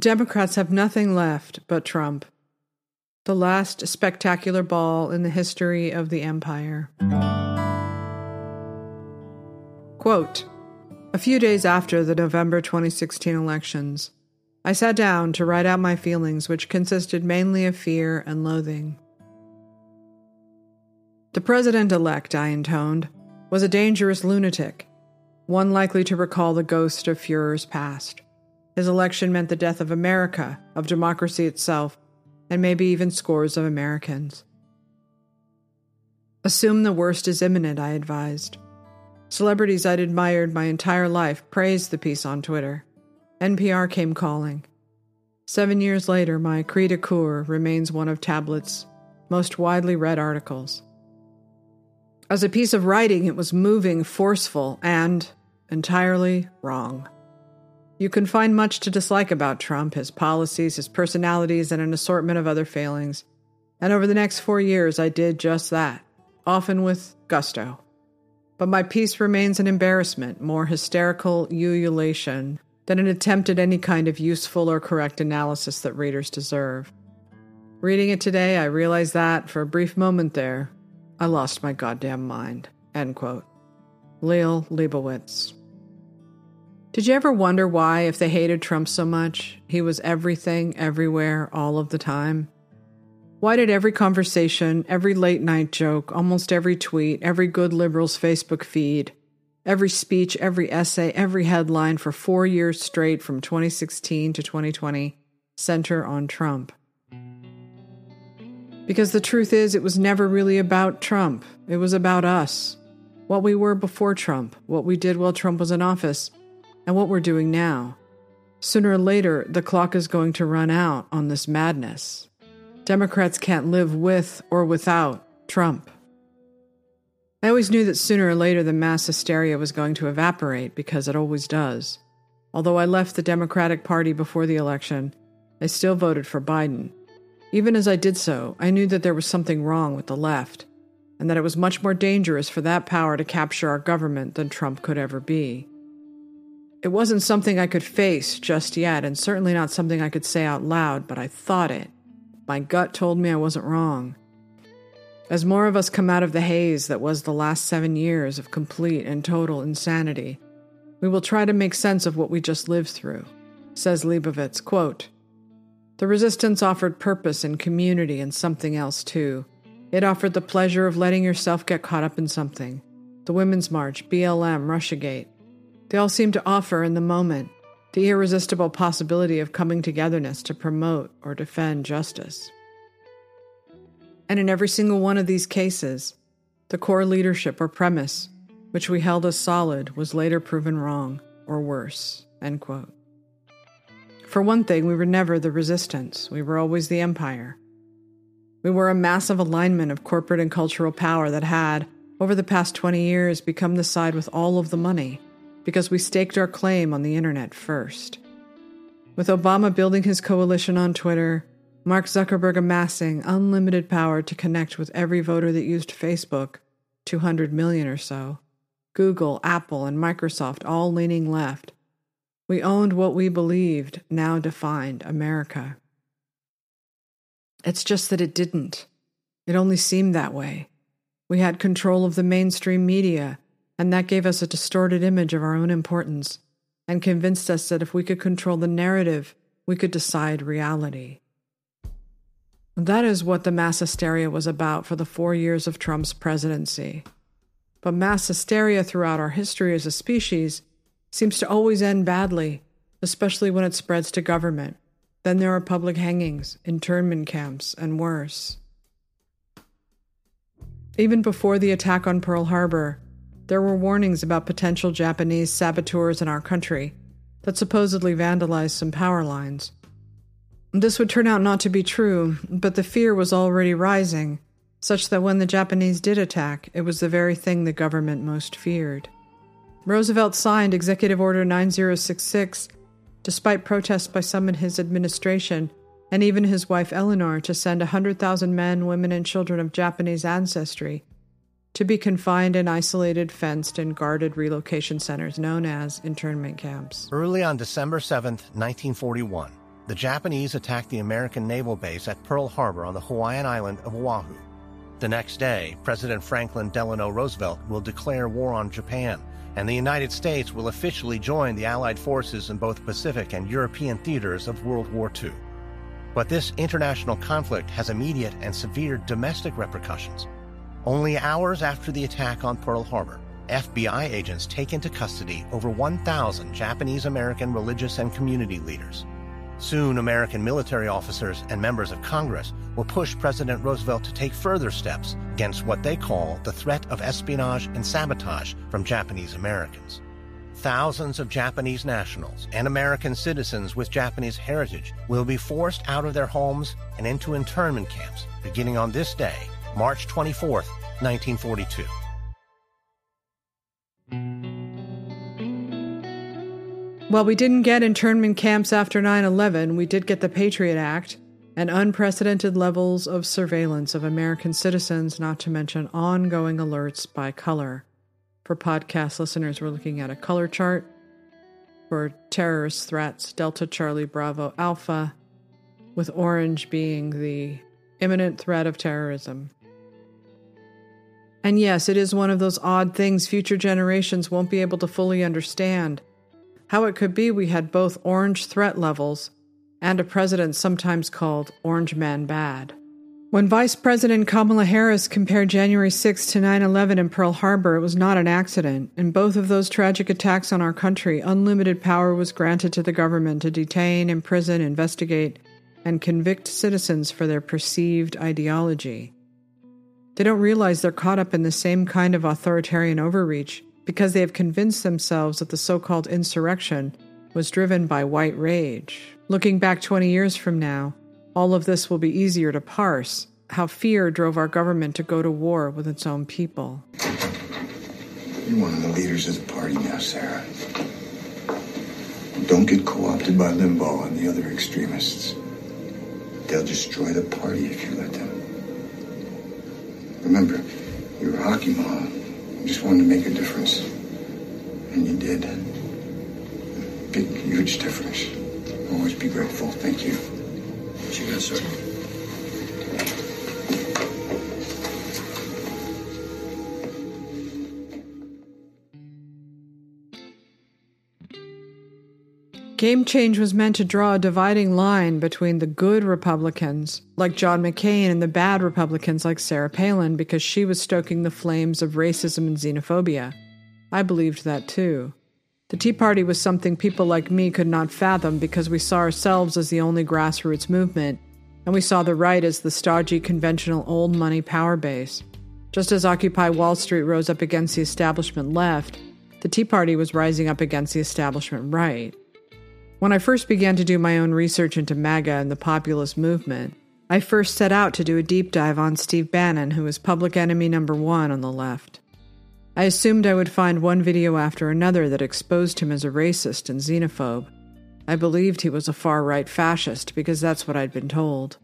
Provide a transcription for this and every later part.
Democrats have nothing left but Trump. The last spectacular ball in the history of the empire. Quote A few days after the November 2016 elections, I sat down to write out my feelings, which consisted mainly of fear and loathing. The president elect, I intoned, was a dangerous lunatic, one likely to recall the ghost of Fuhrer's past. His election meant the death of America, of democracy itself, and maybe even scores of Americans. Assume the worst is imminent, I advised. Celebrities I'd admired my entire life praised the piece on Twitter. NPR came calling. Seven years later, my cri de coeur remains one of Tablet's most widely read articles. As a piece of writing, it was moving, forceful, and entirely wrong. You can find much to dislike about Trump, his policies, his personalities, and an assortment of other failings. And over the next four years, I did just that, often with gusto. But my piece remains an embarrassment, more hysterical ululation than an attempt at any kind of useful or correct analysis that readers deserve. Reading it today, I realize that, for a brief moment there, I lost my goddamn mind. End quote. Liel Leibovitz. Did you ever wonder why, if they hated Trump so much, he was everything, everywhere, all of the time? Why did every conversation, every late night joke, almost every tweet, every good liberal's Facebook feed, every speech, every essay, every headline for four years straight from 2016 to 2020 center on Trump? Because the truth is, it was never really about Trump. It was about us. What we were before Trump, what we did while Trump was in office, and what we're doing now. Sooner or later, the clock is going to run out on this madness. Democrats can't live with or without Trump. I always knew that sooner or later the mass hysteria was going to evaporate because it always does. Although I left the Democratic Party before the election, I still voted for Biden even as I did so, I knew that there was something wrong with the left, and that it was much more dangerous for that power to capture our government than Trump could ever be. It wasn't something I could face just yet, and certainly not something I could say out loud, but I thought it. My gut told me I wasn't wrong. As more of us come out of the haze that was the last seven years of complete and total insanity, we will try to make sense of what we just lived through, says Leibovitz, quote, the resistance offered purpose and community and something else, too. It offered the pleasure of letting yourself get caught up in something. The Women's March, BLM, Russiagate. They all seem to offer, in the moment, the irresistible possibility of coming togetherness to promote or defend justice. And in every single one of these cases, the core leadership or premise, which we held as solid, was later proven wrong or worse. End quote. For one thing, we were never the resistance, we were always the empire. We were a massive alignment of corporate and cultural power that had, over the past 20 years, become the side with all of the money, because we staked our claim on the internet first. With Obama building his coalition on Twitter, Mark Zuckerberg amassing unlimited power to connect with every voter that used Facebook, 200 million or so, Google, Apple, and Microsoft all leaning left, we owned what we believed now defined America. It's just that it didn't. It only seemed that way. We had control of the mainstream media, and that gave us a distorted image of our own importance and convinced us that if we could control the narrative, we could decide reality. That is what the mass hysteria was about for the four years of Trump's presidency. But mass hysteria throughout our history as a species seems to always end badly, especially when it spreads to government. Then there are public hangings, internment camps, and worse. Even before the attack on Pearl Harbor, there were warnings about potential Japanese saboteurs in our country that supposedly vandalized some power lines. This would turn out not to be true, but the fear was already rising, such that when the Japanese did attack, it was the very thing the government most feared. Roosevelt signed Executive Order 9066 despite protests by some in his administration and even his wife Eleanor to send 100,000 men, women, and children of Japanese ancestry to be confined in isolated, fenced, and guarded relocation centers known as internment camps. Early on December 7, 1941, the Japanese attacked the American naval base at Pearl Harbor on the Hawaiian island of Oahu. The next day, President Franklin Delano Roosevelt will declare war on Japan, and the United States will officially join the Allied forces in both Pacific and European theaters of World War II. But this international conflict has immediate and severe domestic repercussions. Only hours after the attack on Pearl Harbor, FBI agents take into custody over 1,000 Japanese American religious and community leaders. Soon, American military officers and members of Congress will push President Roosevelt to take further steps against what they call the threat of espionage and sabotage from Japanese Americans. Thousands of Japanese nationals and American citizens with Japanese heritage will be forced out of their homes and into internment camps beginning on this day, March 24, 1942. While we didn't get internment camps after 9 11, we did get the Patriot Act and unprecedented levels of surveillance of American citizens, not to mention ongoing alerts by color. For podcast listeners, we're looking at a color chart for terrorist threats Delta, Charlie, Bravo, Alpha, with orange being the imminent threat of terrorism. And yes, it is one of those odd things future generations won't be able to fully understand. How it could be we had both orange threat levels and a president sometimes called Orange Man Bad. When Vice President Kamala Harris compared January 6 to 9 11 in Pearl Harbor, it was not an accident. In both of those tragic attacks on our country, unlimited power was granted to the government to detain, imprison, investigate, and convict citizens for their perceived ideology. They don't realize they're caught up in the same kind of authoritarian overreach because they have convinced themselves that the so called insurrection was driven by white rage. Looking back 20 years from now, all of this will be easier to parse how fear drove our government to go to war with its own people. You're one of the leaders of the party now, Sarah. Don't get co opted by Limbaugh and the other extremists. They'll destroy the party if you let them. Remember, you're a hockey mom. You just wanted to make a difference. And you did. A big, huge difference. Always be grateful. Thank you. She got, sir. Game Change was meant to draw a dividing line between the good Republicans, like John McCain, and the bad Republicans, like Sarah Palin, because she was stoking the flames of racism and xenophobia. I believed that too. The Tea Party was something people like me could not fathom because we saw ourselves as the only grassroots movement, and we saw the right as the stodgy, conventional old money power base. Just as Occupy Wall Street rose up against the establishment left, the Tea Party was rising up against the establishment right. When I first began to do my own research into MAGA and the populist movement, I first set out to do a deep dive on Steve Bannon, who was public enemy number one on the left. I assumed I would find one video after another that exposed him as a racist and xenophobe. I believed he was a far right fascist because that's what I'd been told.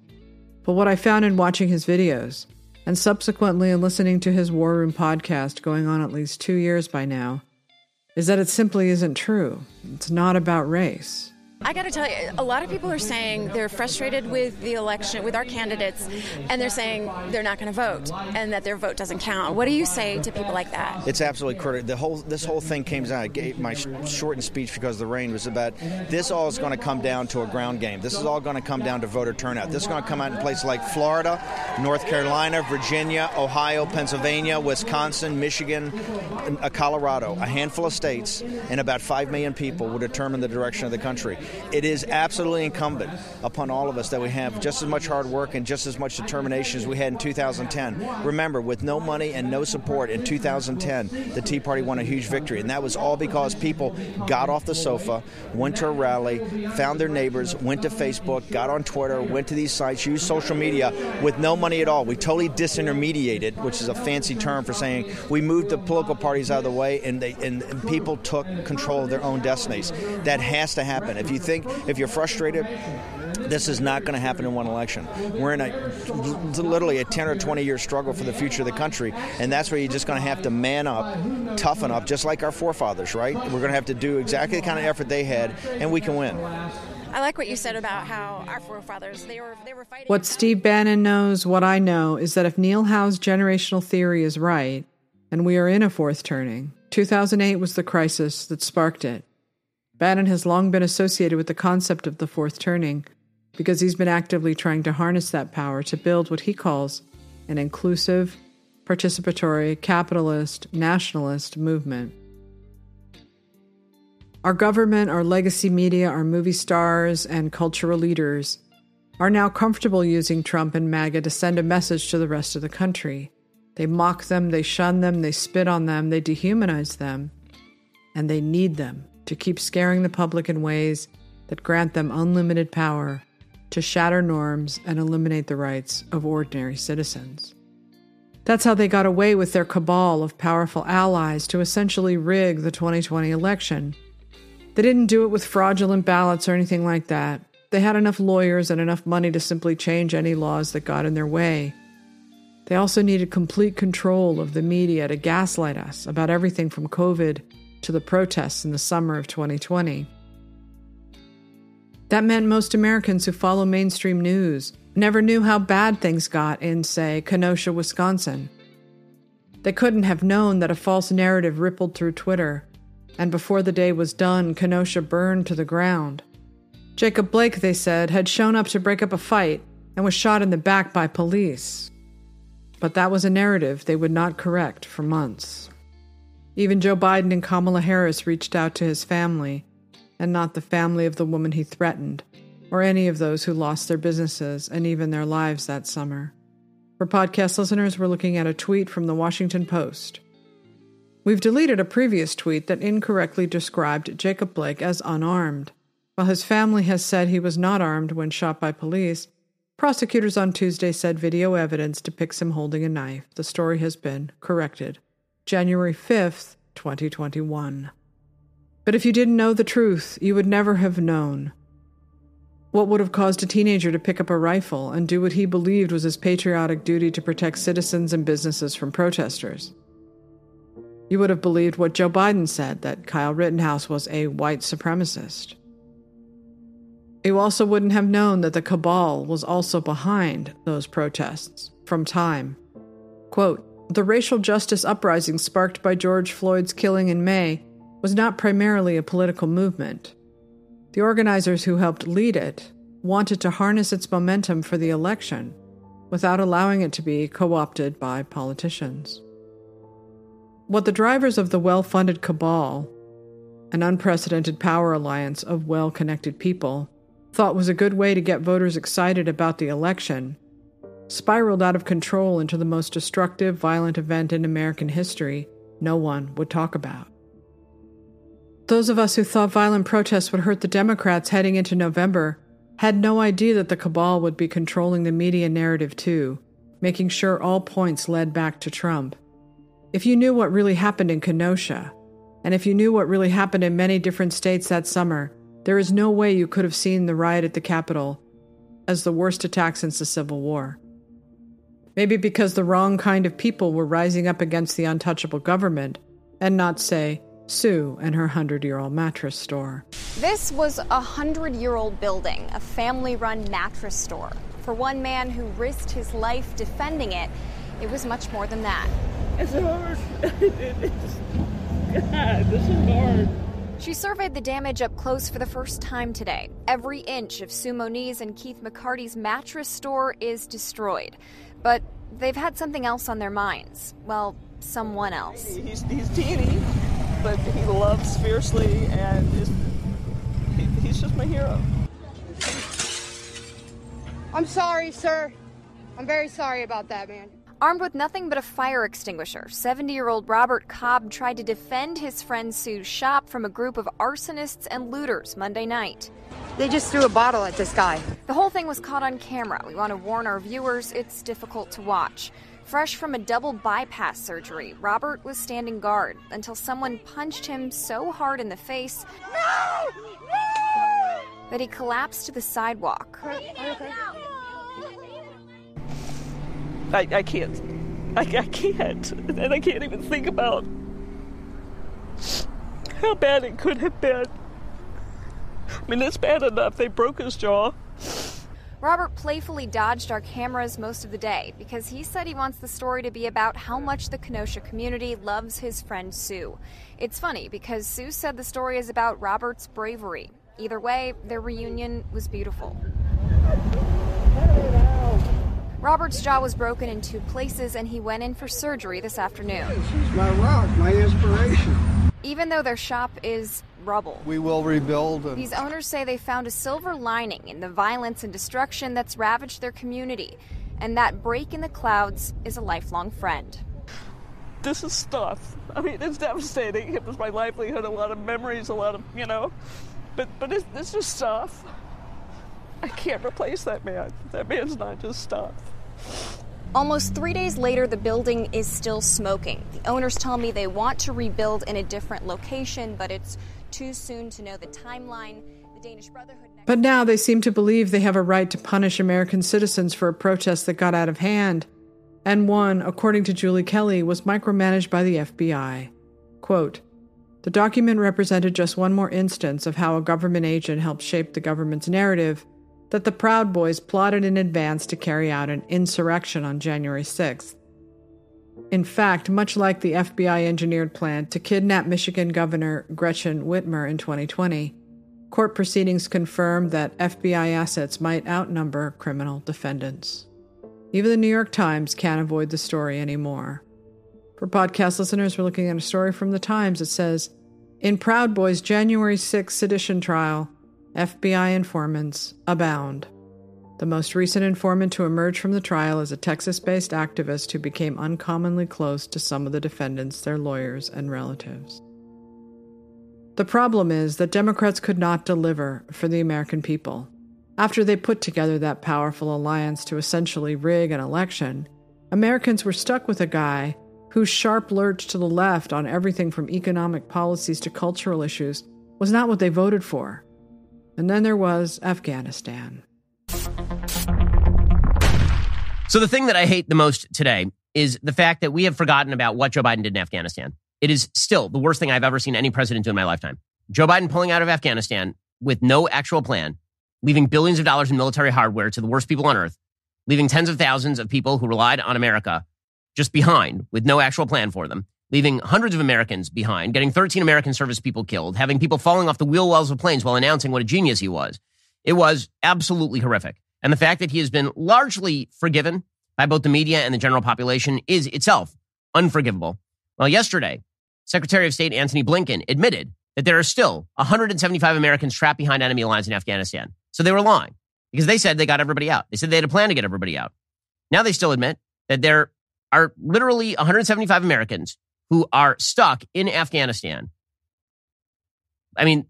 But what I found in watching his videos, and subsequently in listening to his War Room podcast going on at least two years by now, is that it simply isn't true. It's not about race. I got to tell you, a lot of people are saying they're frustrated with the election, with our candidates, and they're saying they're not going to vote and that their vote doesn't count. What do you say to people like that? It's absolutely critical. The whole this whole thing came down. I gave my shortened speech because the rain was about this. All is going to come down to a ground game. This is all going to come down to voter turnout. This is going to come out in places like Florida, North Carolina, Virginia, Ohio, Pennsylvania, Wisconsin, Michigan, uh, Colorado. A handful of states and about five million people will determine the direction of the country it is absolutely incumbent upon all of us that we have just as much hard work and just as much determination as we had in 2010. Remember, with no money and no support in 2010, the Tea Party won a huge victory, and that was all because people got off the sofa, went to a rally, found their neighbors, went to Facebook, got on Twitter, went to these sites, used social media with no money at all. We totally disintermediated, which is a fancy term for saying we moved the political parties out of the way, and they and, people took control of their own destinies. That has to happen. If you think if you're frustrated, this is not going to happen in one election. We're in a literally a 10 or 20 year struggle for the future of the country, and that's where you're just going to have to man up, toughen up, just like our forefathers, right? We're going to have to do exactly the kind of effort they had, and we can win. I like what you said about how our forefathers they were they were fighting. What Steve Bannon knows, what I know, is that if Neil Howe's generational theory is right, and we are in a fourth turning, 2008 was the crisis that sparked it. Bannon has long been associated with the concept of the fourth turning because he's been actively trying to harness that power to build what he calls an inclusive, participatory, capitalist, nationalist movement. Our government, our legacy media, our movie stars, and cultural leaders are now comfortable using Trump and MAGA to send a message to the rest of the country. They mock them, they shun them, they spit on them, they dehumanize them, and they need them to keep scaring the public in ways that grant them unlimited power to shatter norms and eliminate the rights of ordinary citizens. That's how they got away with their cabal of powerful allies to essentially rig the 2020 election they didn't do it with fraudulent ballots or anything like that. They had enough lawyers and enough money to simply change any laws that got in their way. They also needed complete control of the media to gaslight us about everything from COVID to the protests in the summer of 2020. That meant most Americans who follow mainstream news never knew how bad things got in, say, Kenosha, Wisconsin. They couldn't have known that a false narrative rippled through Twitter and before the day was done, Kenosha burned to the ground. Jacob Blake, they said, had shown up to break up a fight and was shot in the back by police. But that was a narrative they would not correct for months. Even Joe Biden and Kamala Harris reached out to his family, and not the family of the woman he threatened, or any of those who lost their businesses and even their lives that summer. For podcast listeners, we're looking at a tweet from the Washington Post. We've deleted a previous tweet that incorrectly described Jacob Blake as unarmed. While his family has said he was not armed when shot by police, prosecutors on Tuesday said video evidence depicts him holding a knife. The story has been corrected. January 5th, 2021. But if you didn't know the truth, you would never have known. What would have caused a teenager to pick up a rifle and do what he believed was his patriotic duty to protect citizens and businesses from protesters? You would have believed what Joe Biden said that Kyle Rittenhouse was a white supremacist. You also wouldn't have known that the cabal was also behind those protests from time. Quote, the racial justice uprising sparked by George Floyd's killing in May was not primarily a political movement. The organizers who helped lead it wanted to harness its momentum for the election without allowing it to be co opted by politicians. What the drivers of the well funded cabal, an unprecedented power alliance of well connected people, thought was a good way to get voters excited about the election, spiraled out of control into the most destructive, violent event in American history no one would talk about. Those of us who thought violent protests would hurt the Democrats heading into November had no idea that the cabal would be controlling the media narrative too, making sure all points led back to Trump. If you knew what really happened in Kenosha, and if you knew what really happened in many different states that summer, there is no way you could have seen the riot at the Capitol as the worst attack since the Civil War. Maybe because the wrong kind of people were rising up against the untouchable government and not, say, Sue and her hundred year old mattress store. This was a hundred year old building, a family run mattress store. For one man who risked his life defending it, it was much more than that. It's hard. it's, God, this is hard. She surveyed the damage up close for the first time today. Every inch of Sue Moniz and Keith McCarty's mattress store is destroyed. But they've had something else on their minds. Well, someone else. He's, he's teeny, but he loves fiercely and is, he, he's just my hero. I'm sorry, sir. I'm very sorry about that, man. Armed with nothing but a fire extinguisher, 70 year old Robert Cobb tried to defend his friend Sue's shop from a group of arsonists and looters Monday night. They just threw a bottle at this guy. The whole thing was caught on camera. We want to warn our viewers it's difficult to watch. Fresh from a double bypass surgery, Robert was standing guard until someone punched him so hard in the face no! No! that he collapsed to the sidewalk. I, I can't. I, I can't. And I can't even think about how bad it could have been. I mean, it's bad enough. They broke his jaw. Robert playfully dodged our cameras most of the day because he said he wants the story to be about how much the Kenosha community loves his friend Sue. It's funny because Sue said the story is about Robert's bravery. Either way, their reunion was beautiful. Robert's jaw was broken in two places and he went in for surgery this afternoon. She's my rock, my inspiration. Even though their shop is rubble. We will rebuild. And... These owners say they found a silver lining in the violence and destruction that's ravaged their community, and that break in the clouds is a lifelong friend. This is stuff. I mean, it's devastating. It was my livelihood, a lot of memories, a lot of, you know, but but it's, it's just stuff. I can't replace that man. That man's not just stuff. Almost three days later, the building is still smoking. The owners tell me they want to rebuild in a different location, but it's too soon to know the timeline. The Danish Brotherhood. But now they seem to believe they have a right to punish American citizens for a protest that got out of hand. And one, according to Julie Kelly, was micromanaged by the FBI. Quote The document represented just one more instance of how a government agent helped shape the government's narrative that the Proud Boys plotted in advance to carry out an insurrection on January 6th. In fact, much like the FBI engineered plan to kidnap Michigan Governor Gretchen Whitmer in 2020, court proceedings confirmed that FBI assets might outnumber criminal defendants. Even the New York Times can't avoid the story anymore. For podcast listeners, we're looking at a story from the Times that says In Proud Boys' January 6 sedition trial, FBI informants abound. The most recent informant to emerge from the trial is a Texas based activist who became uncommonly close to some of the defendants, their lawyers, and relatives. The problem is that Democrats could not deliver for the American people. After they put together that powerful alliance to essentially rig an election, Americans were stuck with a guy whose sharp lurch to the left on everything from economic policies to cultural issues was not what they voted for. And then there was Afghanistan. So the thing that I hate the most today is the fact that we have forgotten about what Joe Biden did in Afghanistan. It is still the worst thing I've ever seen any president do in my lifetime. Joe Biden pulling out of Afghanistan with no actual plan, leaving billions of dollars in military hardware to the worst people on earth, leaving tens of thousands of people who relied on America just behind with no actual plan for them, leaving hundreds of Americans behind, getting 13 American service people killed, having people falling off the wheel wells of planes while announcing what a genius he was. It was absolutely horrific. And the fact that he has been largely forgiven by both the media and the general population is itself unforgivable. Well, yesterday, Secretary of State Antony Blinken admitted that there are still 175 Americans trapped behind enemy lines in Afghanistan. So they were lying because they said they got everybody out. They said they had a plan to get everybody out. Now they still admit that there are literally 175 Americans who are stuck in Afghanistan. I mean,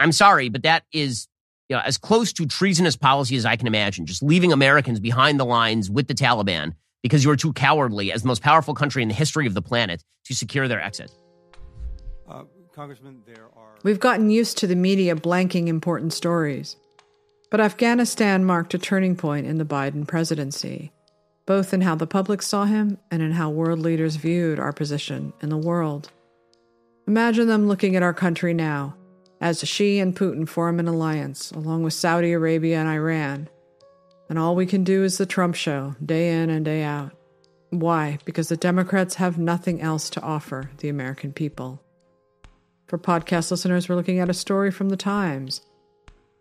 I'm sorry, but that is you know, as close to treasonous policy as I can imagine, just leaving Americans behind the lines with the Taliban because you are too cowardly as the most powerful country in the history of the planet to secure their exit. Uh, Congressman, there are. We've gotten used to the media blanking important stories. But Afghanistan marked a turning point in the Biden presidency, both in how the public saw him and in how world leaders viewed our position in the world. Imagine them looking at our country now as Xi and Putin form an alliance, along with Saudi Arabia and Iran. And all we can do is the Trump show, day in and day out. Why? Because the Democrats have nothing else to offer the American people. For podcast listeners, we're looking at a story from the Times.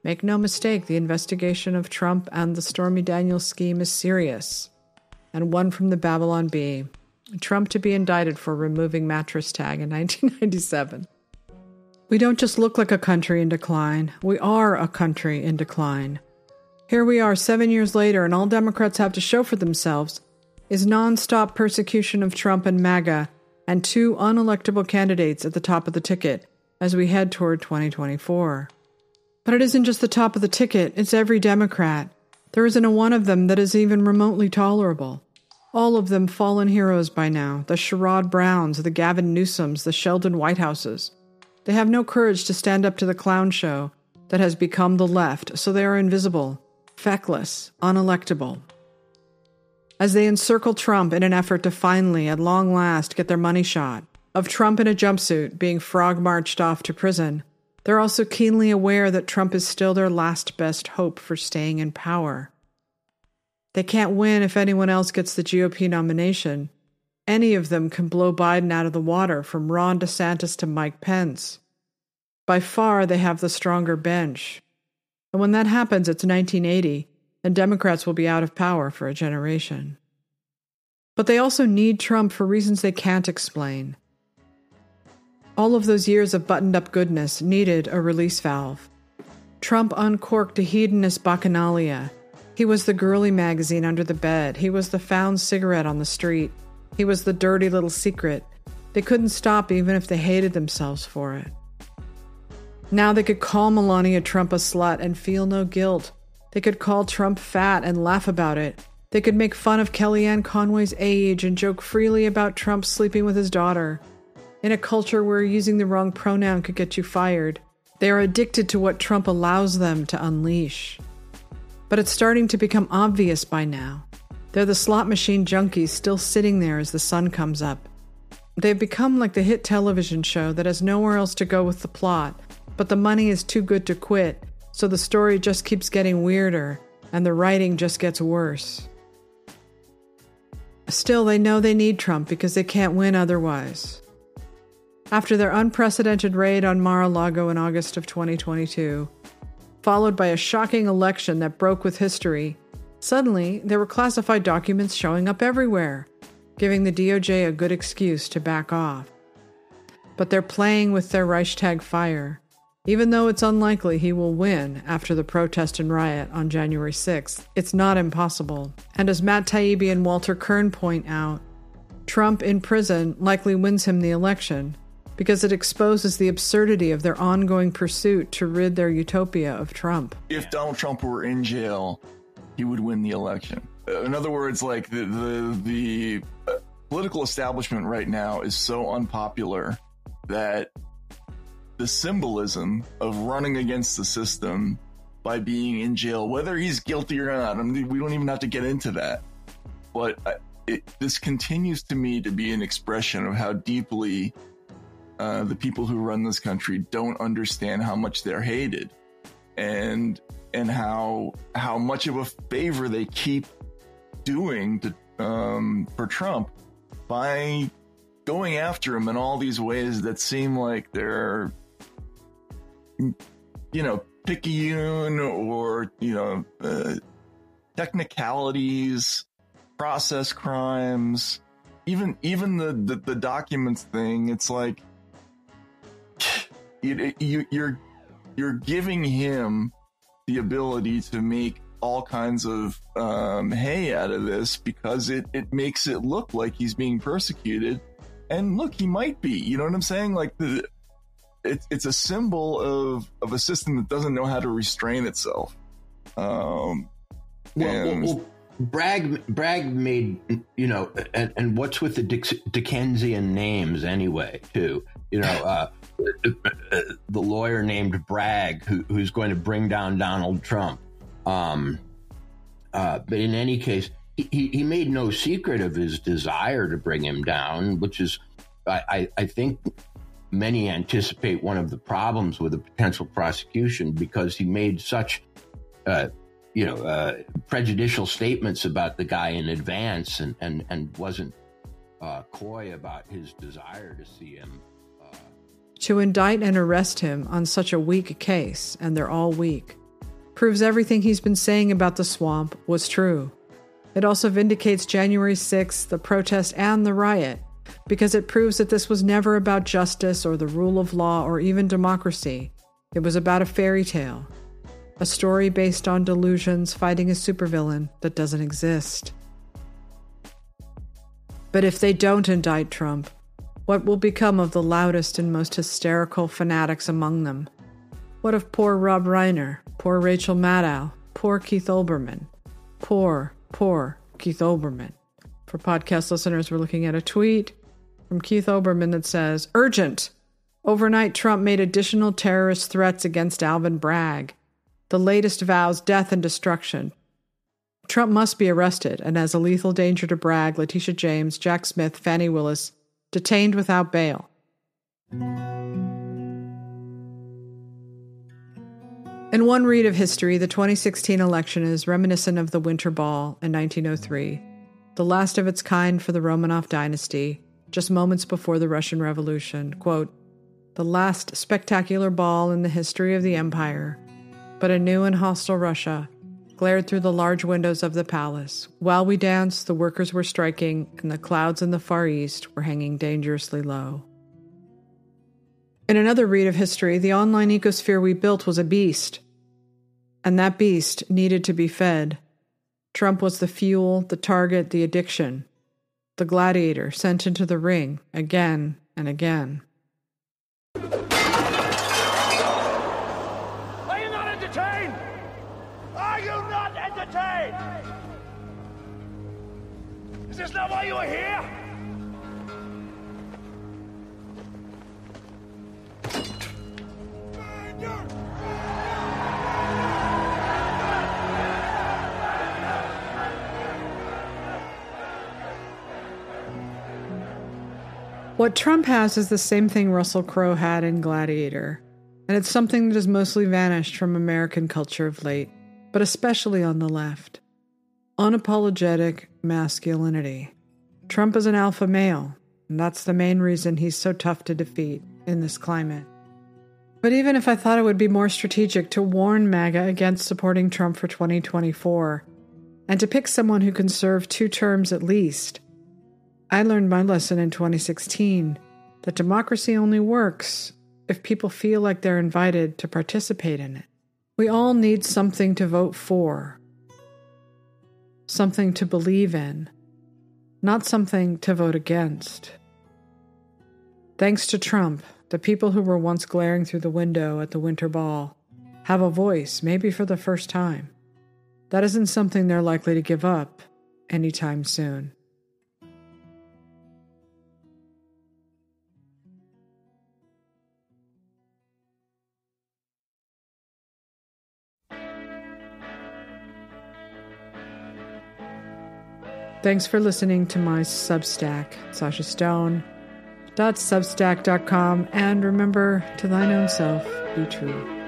Make no mistake, the investigation of Trump and the Stormy Daniels scheme is serious, and one from the Babylon Bee. Trump to be indicted for removing mattress tag in 1997. We don't just look like a country in decline, we are a country in decline. Here we are seven years later, and all Democrats have to show for themselves is nonstop persecution of Trump and MAGA and two unelectable candidates at the top of the ticket as we head toward 2024. But it isn't just the top of the ticket, it's every Democrat. There isn't a one of them that is even remotely tolerable. All of them fallen heroes by now the Sherrod Browns, the Gavin Newsoms, the Sheldon Whitehouses. They have no courage to stand up to the clown show that has become the left, so they are invisible, feckless, unelectable. As they encircle Trump in an effort to finally, at long last, get their money shot, of Trump in a jumpsuit being frog marched off to prison, They're also keenly aware that Trump is still their last best hope for staying in power. They can't win if anyone else gets the GOP nomination. Any of them can blow Biden out of the water, from Ron DeSantis to Mike Pence. By far, they have the stronger bench. And when that happens, it's 1980, and Democrats will be out of power for a generation. But they also need Trump for reasons they can't explain. All of those years of buttoned up goodness needed a release valve. Trump uncorked a hedonist bacchanalia he was the girly magazine under the bed. He was the found cigarette on the street. He was the dirty little secret. They couldn't stop even if they hated themselves for it. Now they could call Melania Trump a slut and feel no guilt. They could call Trump fat and laugh about it. They could make fun of Kellyanne Conway's age and joke freely about Trump sleeping with his daughter. In a culture where using the wrong pronoun could get you fired, they are addicted to what Trump allows them to unleash. But it's starting to become obvious by now. They're the slot machine junkies still sitting there as the sun comes up. They've become like the hit television show that has nowhere else to go with the plot, but the money is too good to quit, so the story just keeps getting weirder and the writing just gets worse. Still, they know they need Trump because they can't win otherwise. After their unprecedented raid on Mar a Lago in August of 2022, followed by a shocking election that broke with history. Suddenly, there were classified documents showing up everywhere, giving the DOJ a good excuse to back off. But they're playing with their Reichstag fire, even though it's unlikely he will win after the protest and riot on January 6th. It's not impossible. And as Matt Taibbi and Walter Kirn point out, Trump in prison likely wins him the election because it exposes the absurdity of their ongoing pursuit to rid their utopia of Trump. If Donald Trump were in jail, he would win the election. In other words, like the the, the uh, political establishment right now is so unpopular that the symbolism of running against the system by being in jail, whether he's guilty or not, I mean, we don't even have to get into that. But uh, it, this continues to me to be an expression of how deeply uh, the people who run this country don't understand how much they're hated and and how how much of a favor they keep doing to, um, for Trump by going after him in all these ways that seem like they're you know picayune or you know uh, technicalities process crimes even even the, the the documents thing. It's like you, you, you're you're giving him the ability to make all kinds of um, hay out of this because it, it makes it look like he's being persecuted. And look, he might be. You know what I'm saying? Like the it's it's a symbol of of a system that doesn't know how to restrain itself. Um, well, well, well, Bragg Bragg made you know, and, and what's with the Dickensian names anyway? Too, you know, uh, the lawyer named Bragg who, who's going to bring down Donald Trump. Um, uh, but in any case, he, he made no secret of his desire to bring him down, which is, I, I, I think, many anticipate one of the problems with a potential prosecution because he made such uh, you know, uh, prejudicial statements about the guy in advance and, and, and wasn't uh, coy about his desire to see him. Uh... To indict and arrest him on such a weak case, and they're all weak, proves everything he's been saying about the swamp was true. It also vindicates January 6th, the protest, and the riot, because it proves that this was never about justice or the rule of law or even democracy. It was about a fairy tale, a story based on delusions fighting a supervillain that doesn't exist. But if they don't indict Trump, what will become of the loudest and most hysterical fanatics among them? What of poor Rob Reiner, poor Rachel Maddow, poor Keith Olbermann? Poor, poor Keith Olbermann. For podcast listeners, we're looking at a tweet from Keith Olbermann that says Urgent! Overnight, Trump made additional terrorist threats against Alvin Bragg. The latest vows death and destruction. Trump must be arrested and as a lethal danger to Bragg, Letitia James, Jack Smith, Fani Willis, detained without bail. In one read of history, the 2016 election is reminiscent of the Winter Ball in 1903, the last of its kind for the Romanov dynasty, just moments before the Russian Revolution. Quote, the last spectacular ball in the history of the empire, but a new and hostile Russia glared through the large windows of the palace. While we danced, the workers were striking, and the clouds in the far east were hanging dangerously low. In another read of history, the online ecosphere we built was a beast, and that beast needed to be fed. Trump was the fuel, the target, the addiction, the gladiator sent into the ring again and again. This not why you are here? What Trump has is the same thing Russell Crowe had in Gladiator, and it's something that has mostly vanished from American culture of late, but especially on the left unapologetic masculinity. Trump is an alpha male, and that's the main reason he's so tough to defeat in this climate. But even if I thought it would be more strategic to warn MAGA against supporting Trump for 2024 and to pick someone who can serve two terms at least, I learned my lesson in 2016 that democracy only works if people feel like they're invited to participate in it. We all need something to vote for something to believe in, not something to vote against. Thanks to Trump, the people who were once glaring through the window at the winter ball have a voice, maybe for the first time. That isn't something they're likely to give up anytime soon. Thanks for listening to my Substack, Sasha Stone. Substack.com, and remember to thine own self be true.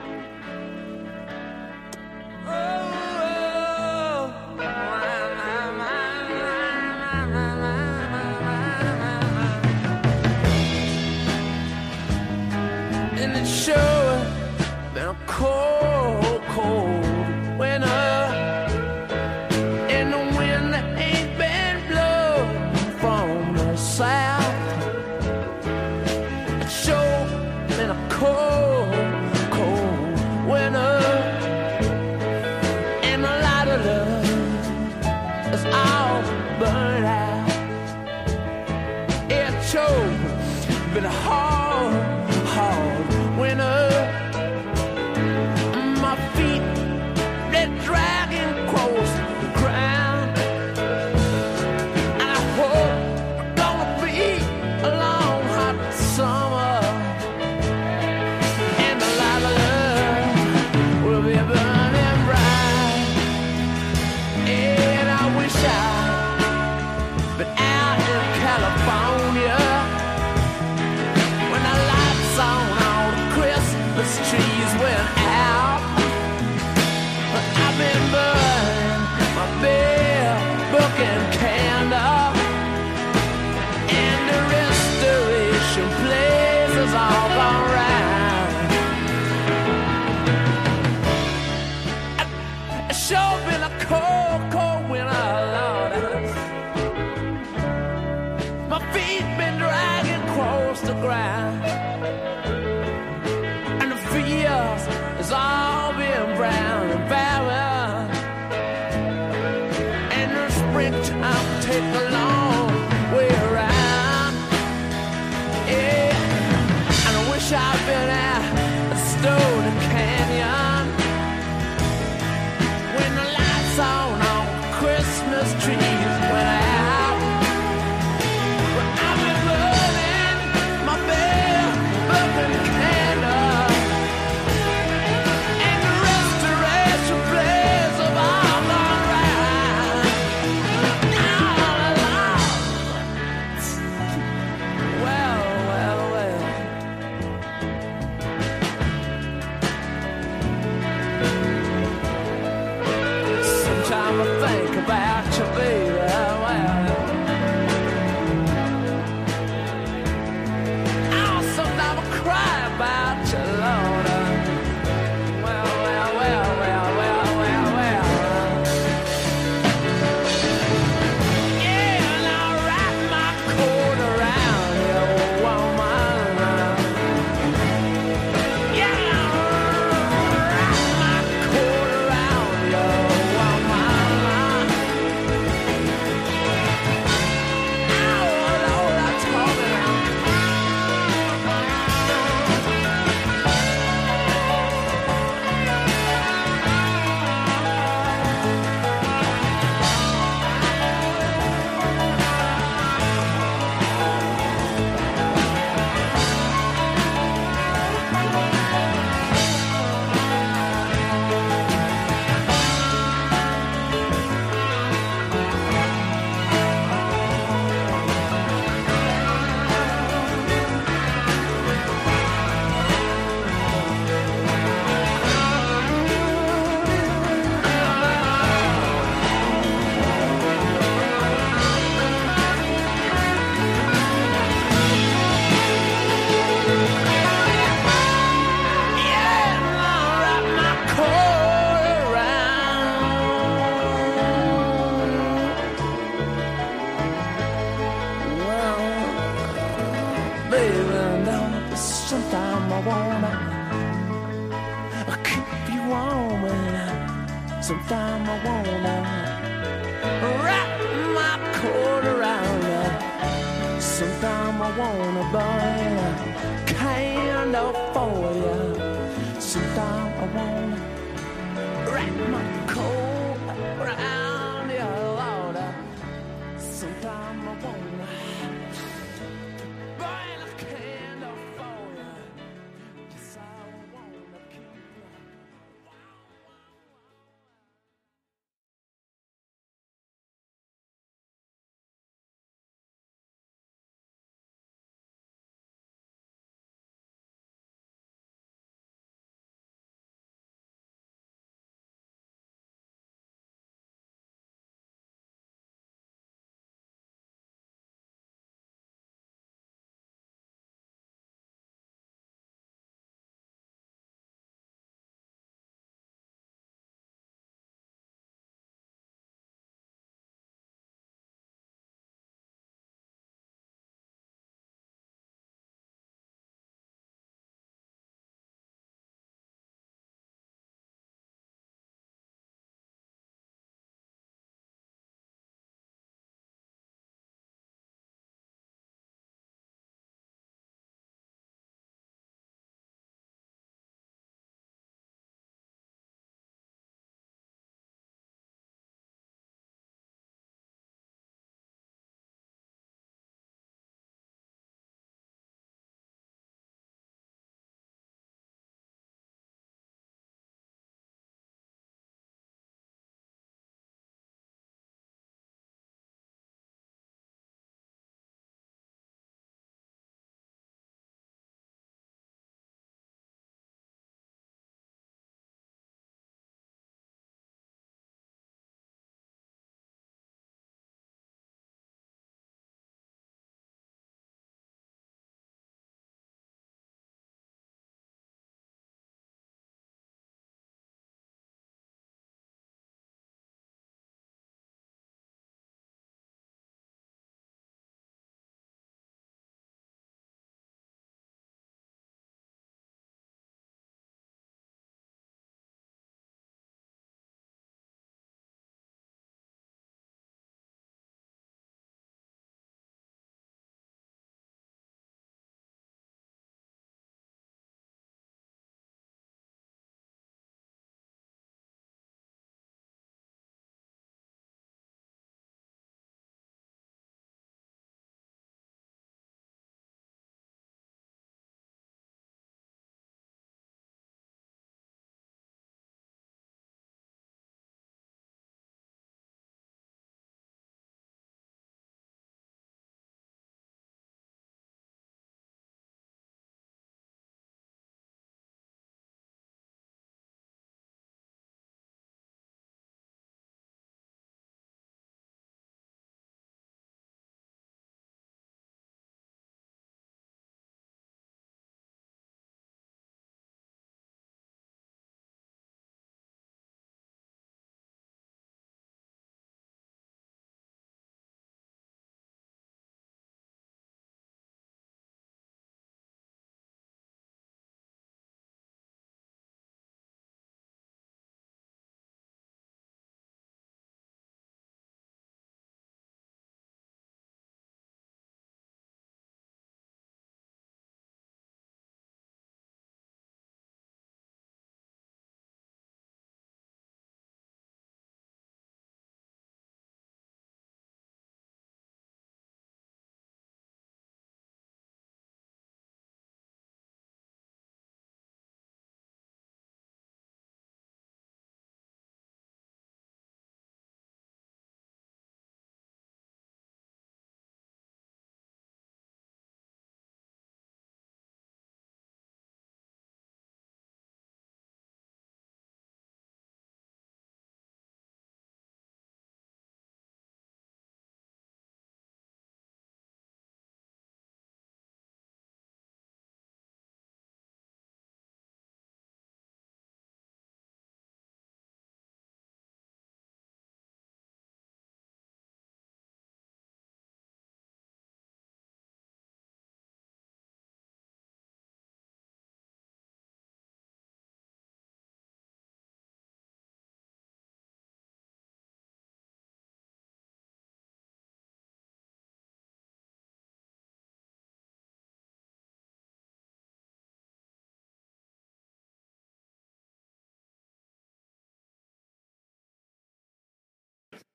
Canyon when the lights on